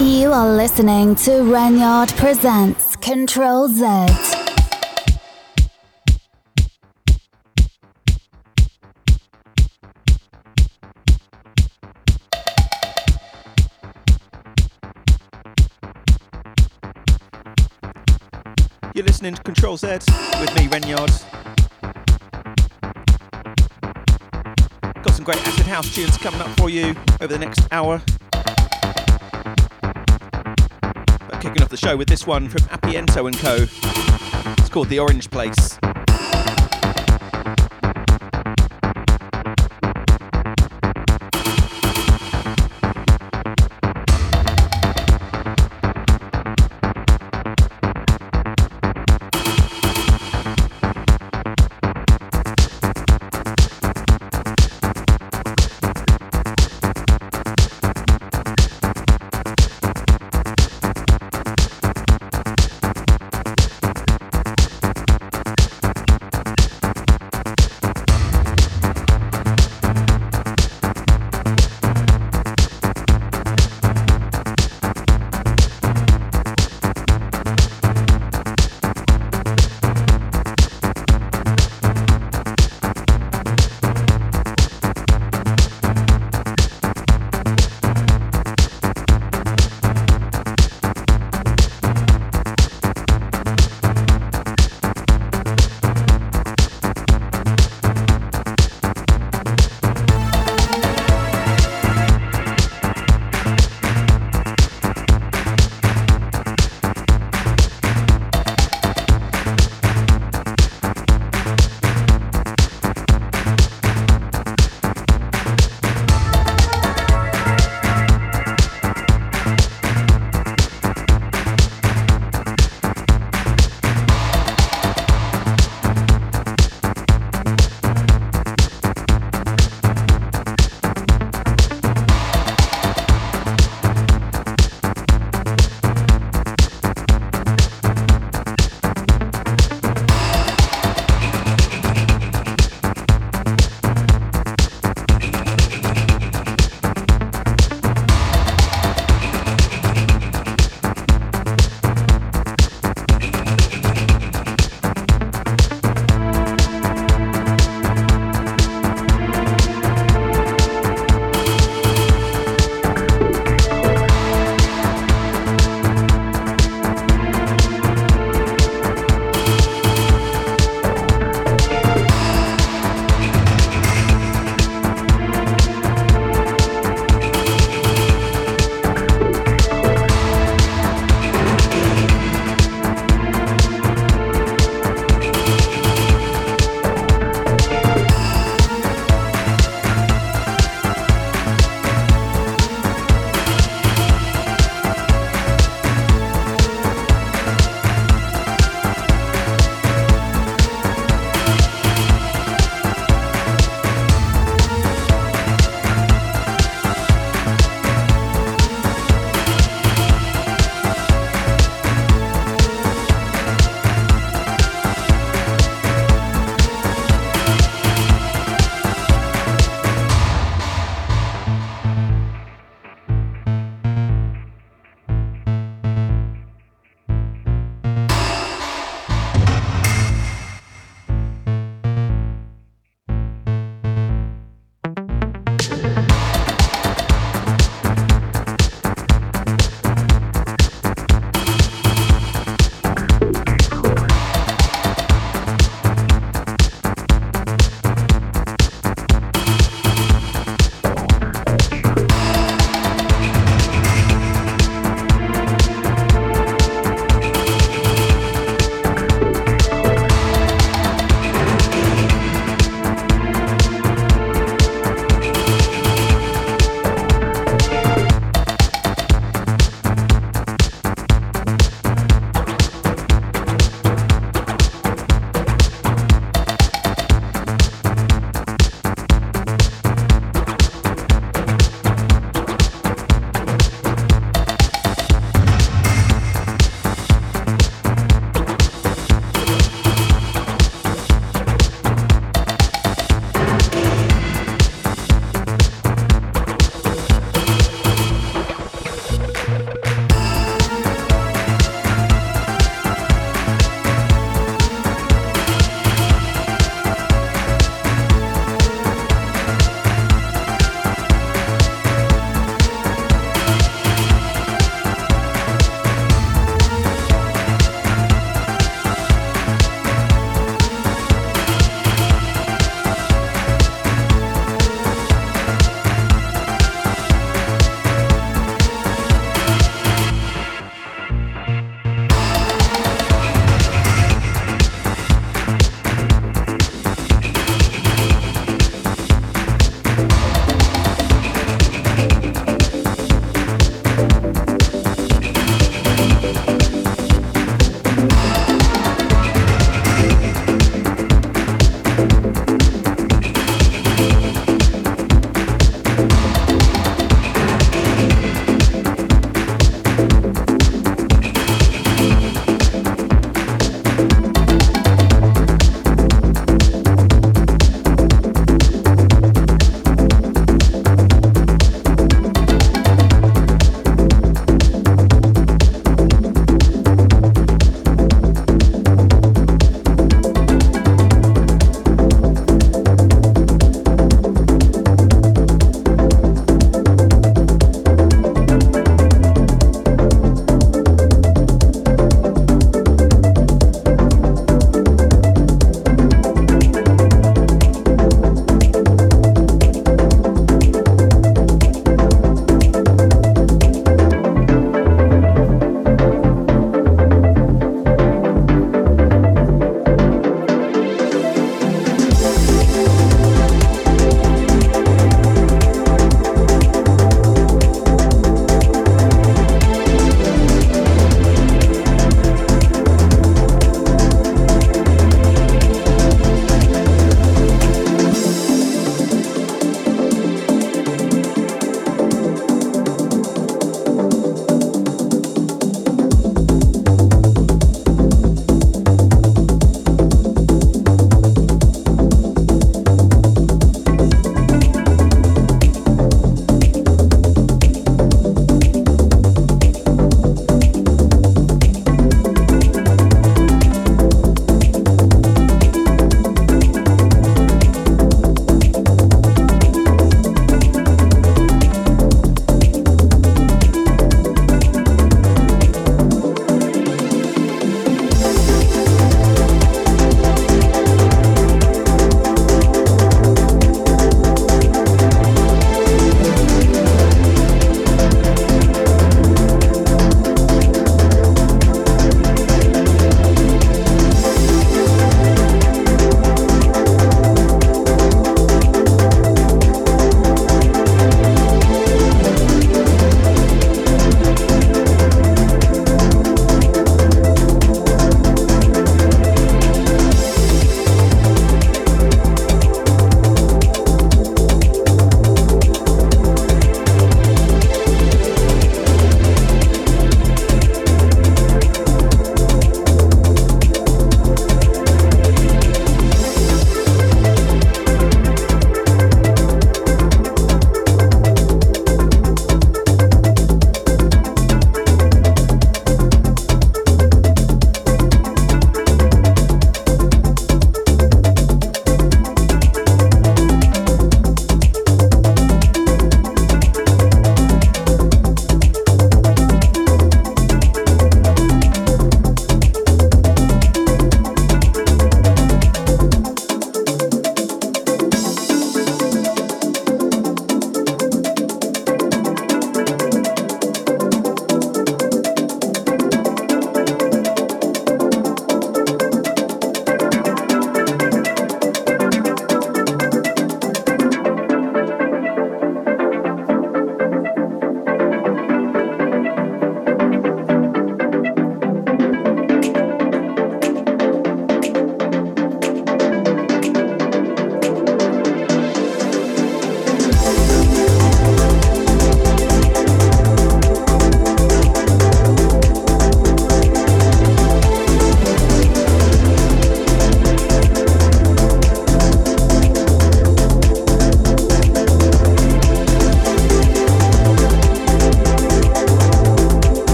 You are listening to Renyard Presents Control Z. You're listening to Control Z with me, Renyard. Got some great acid house tunes coming up for you over the next hour. Kicking off the show with this one from Appiento and Co. It's called The Orange Place.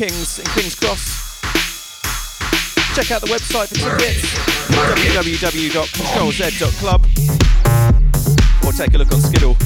Kings in King's Cross. Check out the website for tickets www.controlz.club or take a look on Skiddle.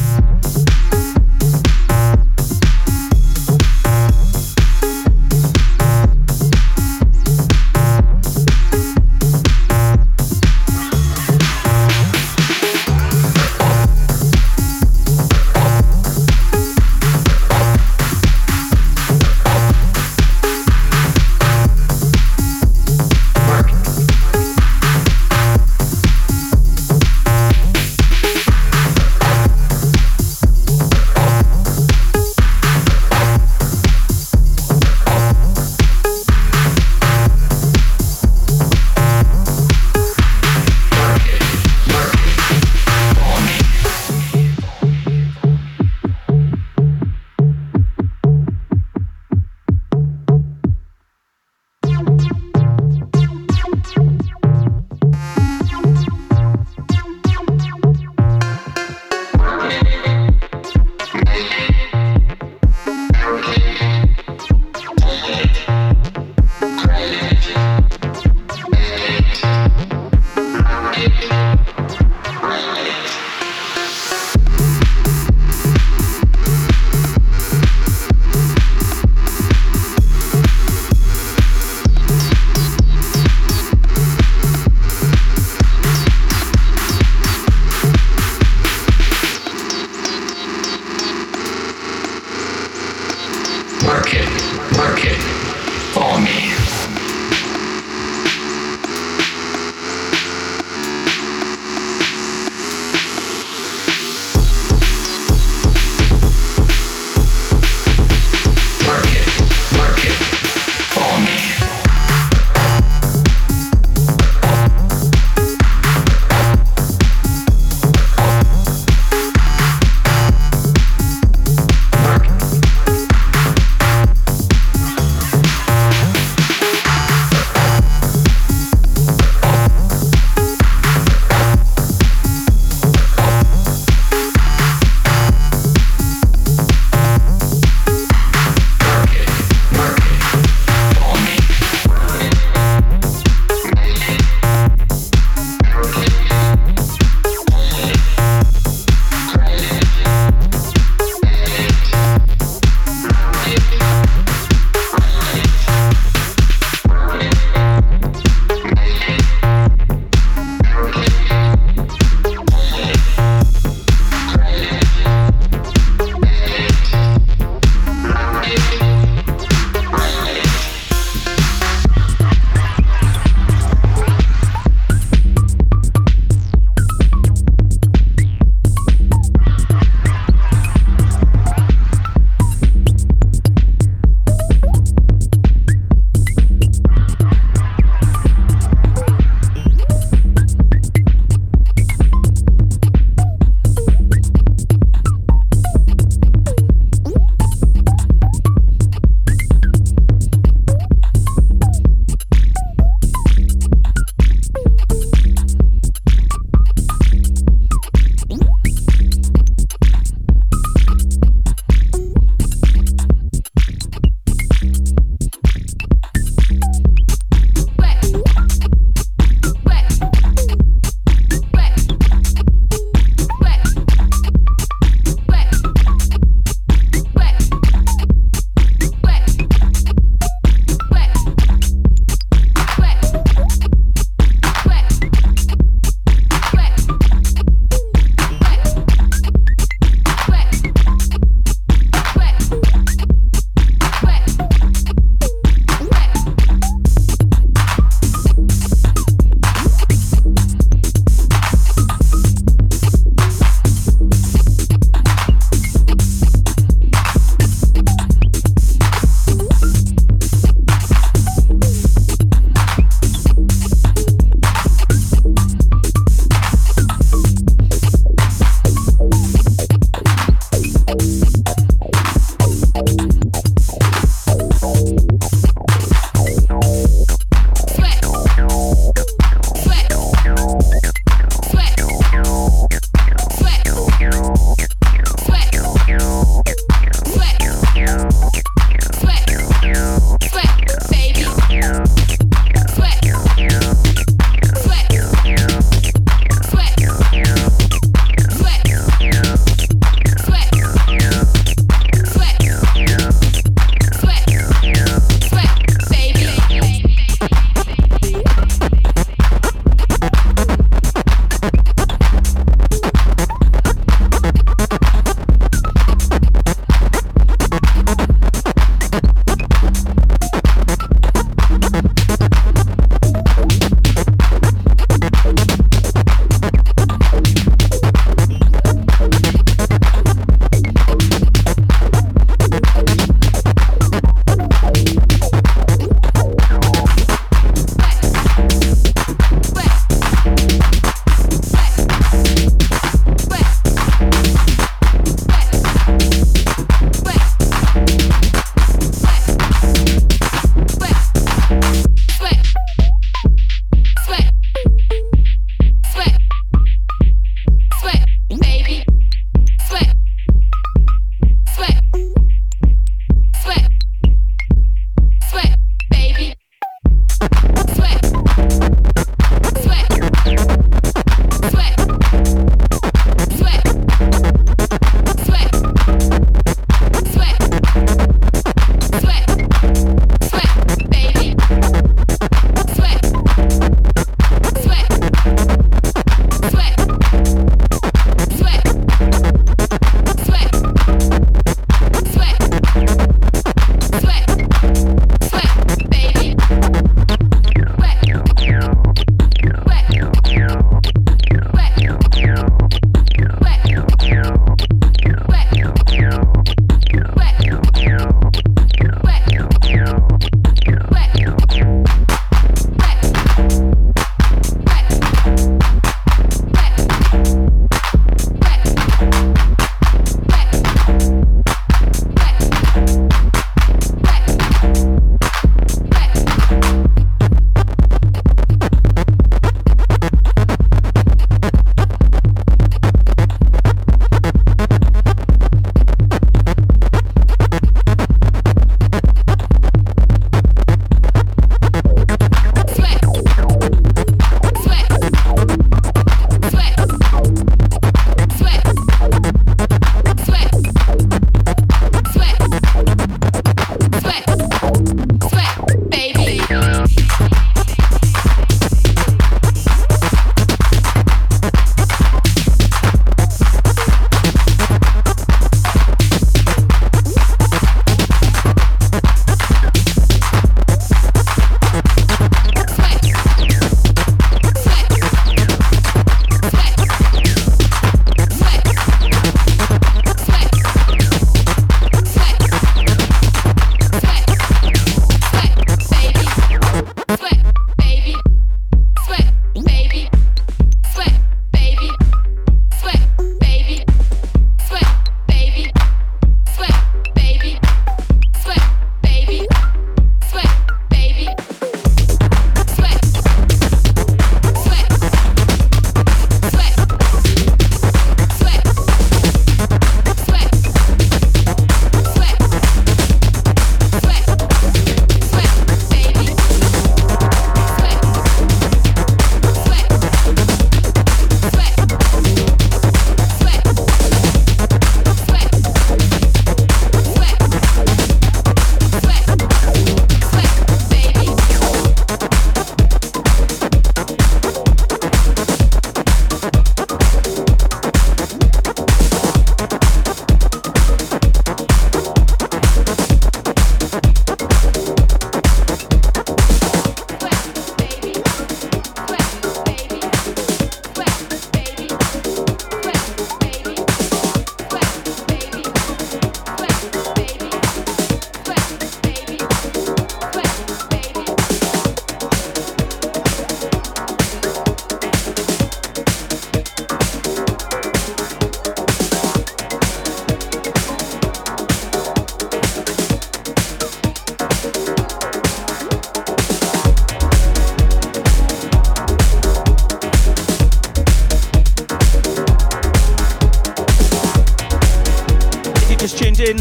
in.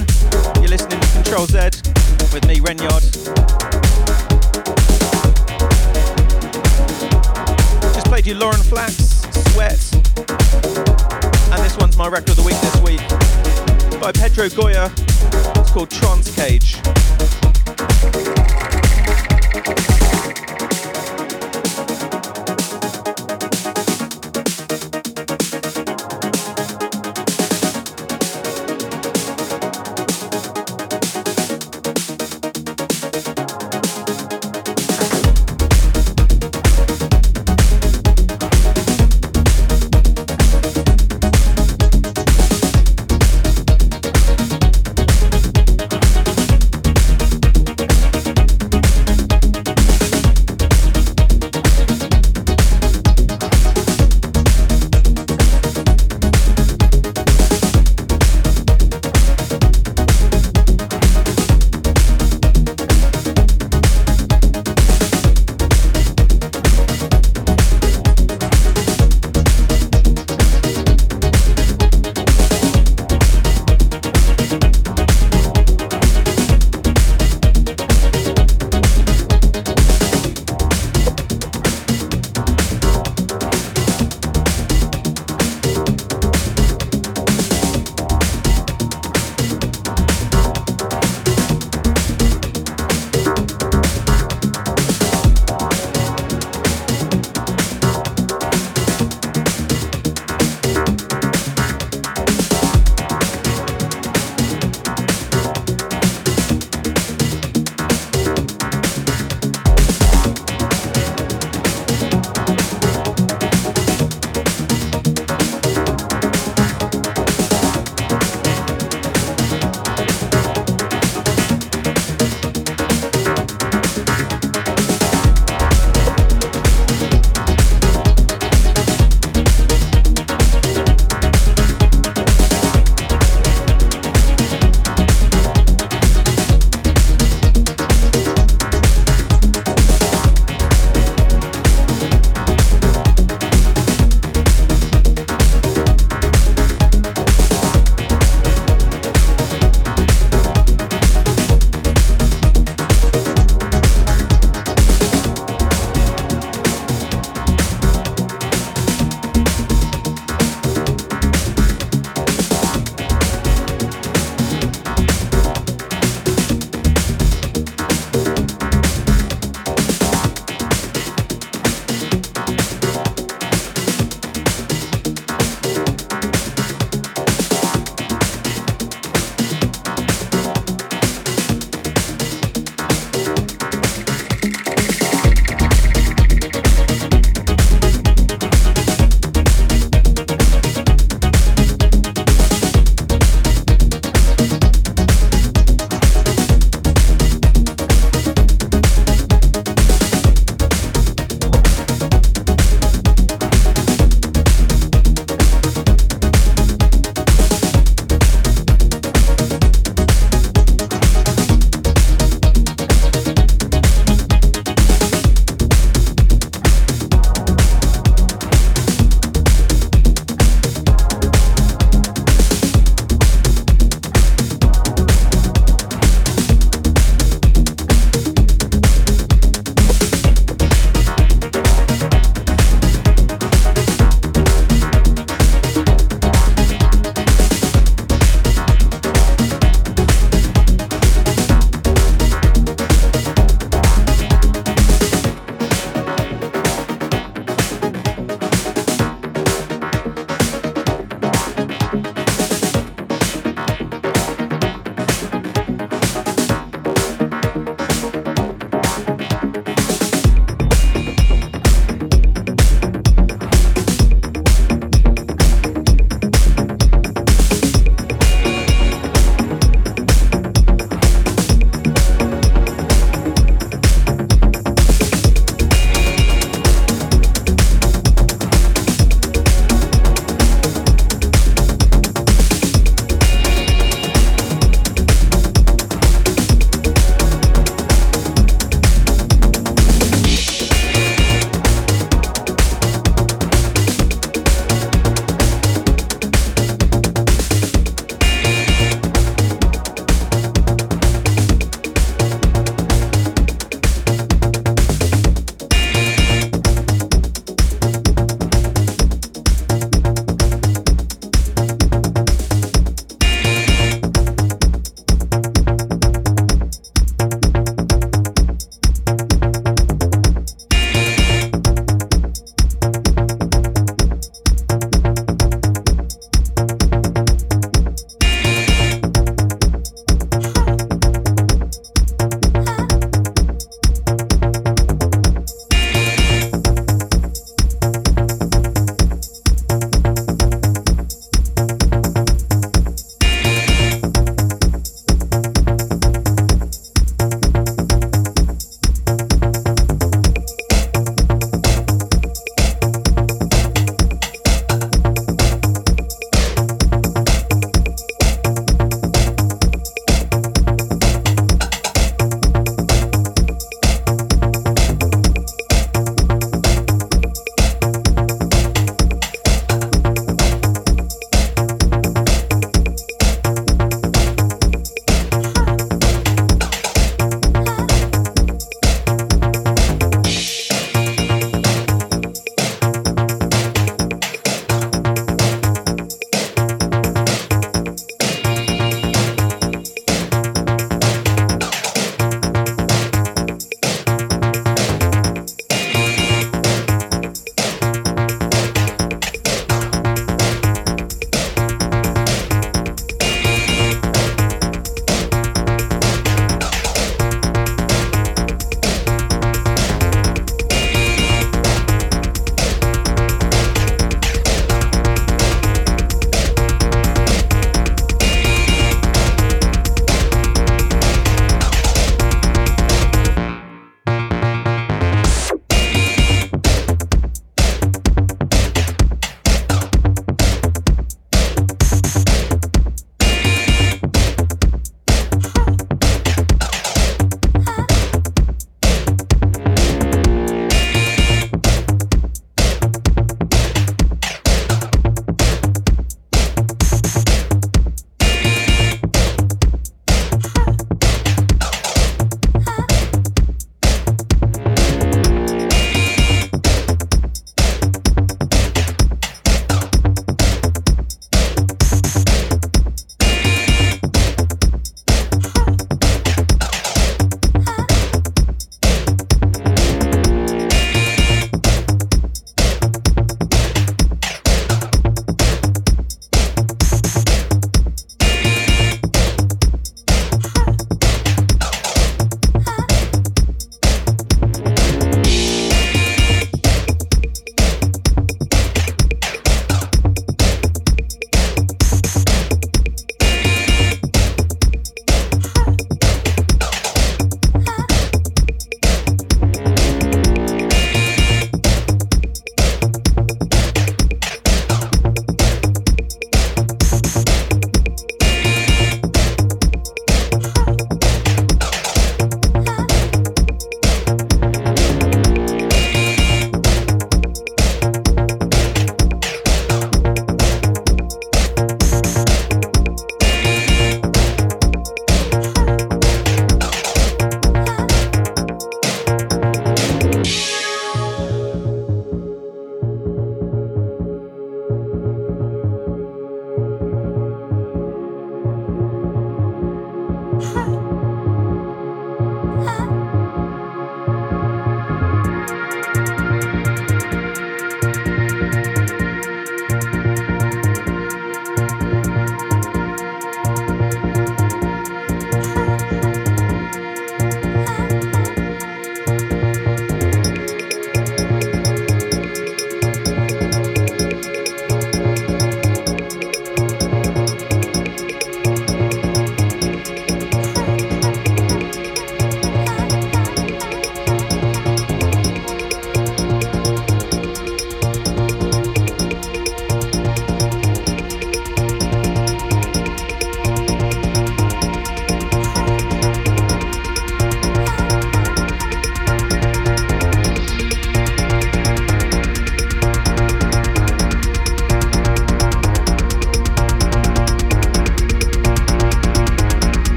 You're listening to Control Z with me, Renyard. Just played you Lauren Flax, Sweat, and this one's my record of the week this week by Pedro Goya. It's called Trance Cage.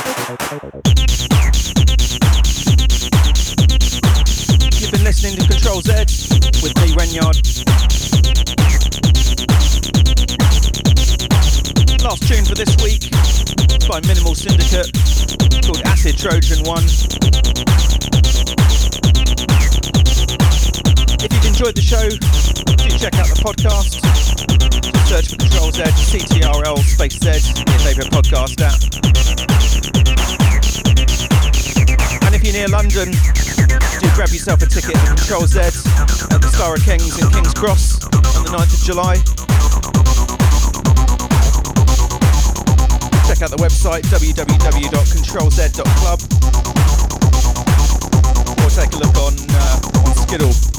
You've been listening to Control Z with Lee Renyard. Last tune for this week by Minimal Syndicate called Acid Trojan 1. If you've enjoyed the show, do check out the podcast. Search for Control Z, CTRL, Space Z, your favourite podcast app. You're near London, do grab yourself a ticket to Control Z at the Star of Kings in King's Cross on the 9th of July. Check out the website www.controlz.club or take a look on, uh, on Skiddle.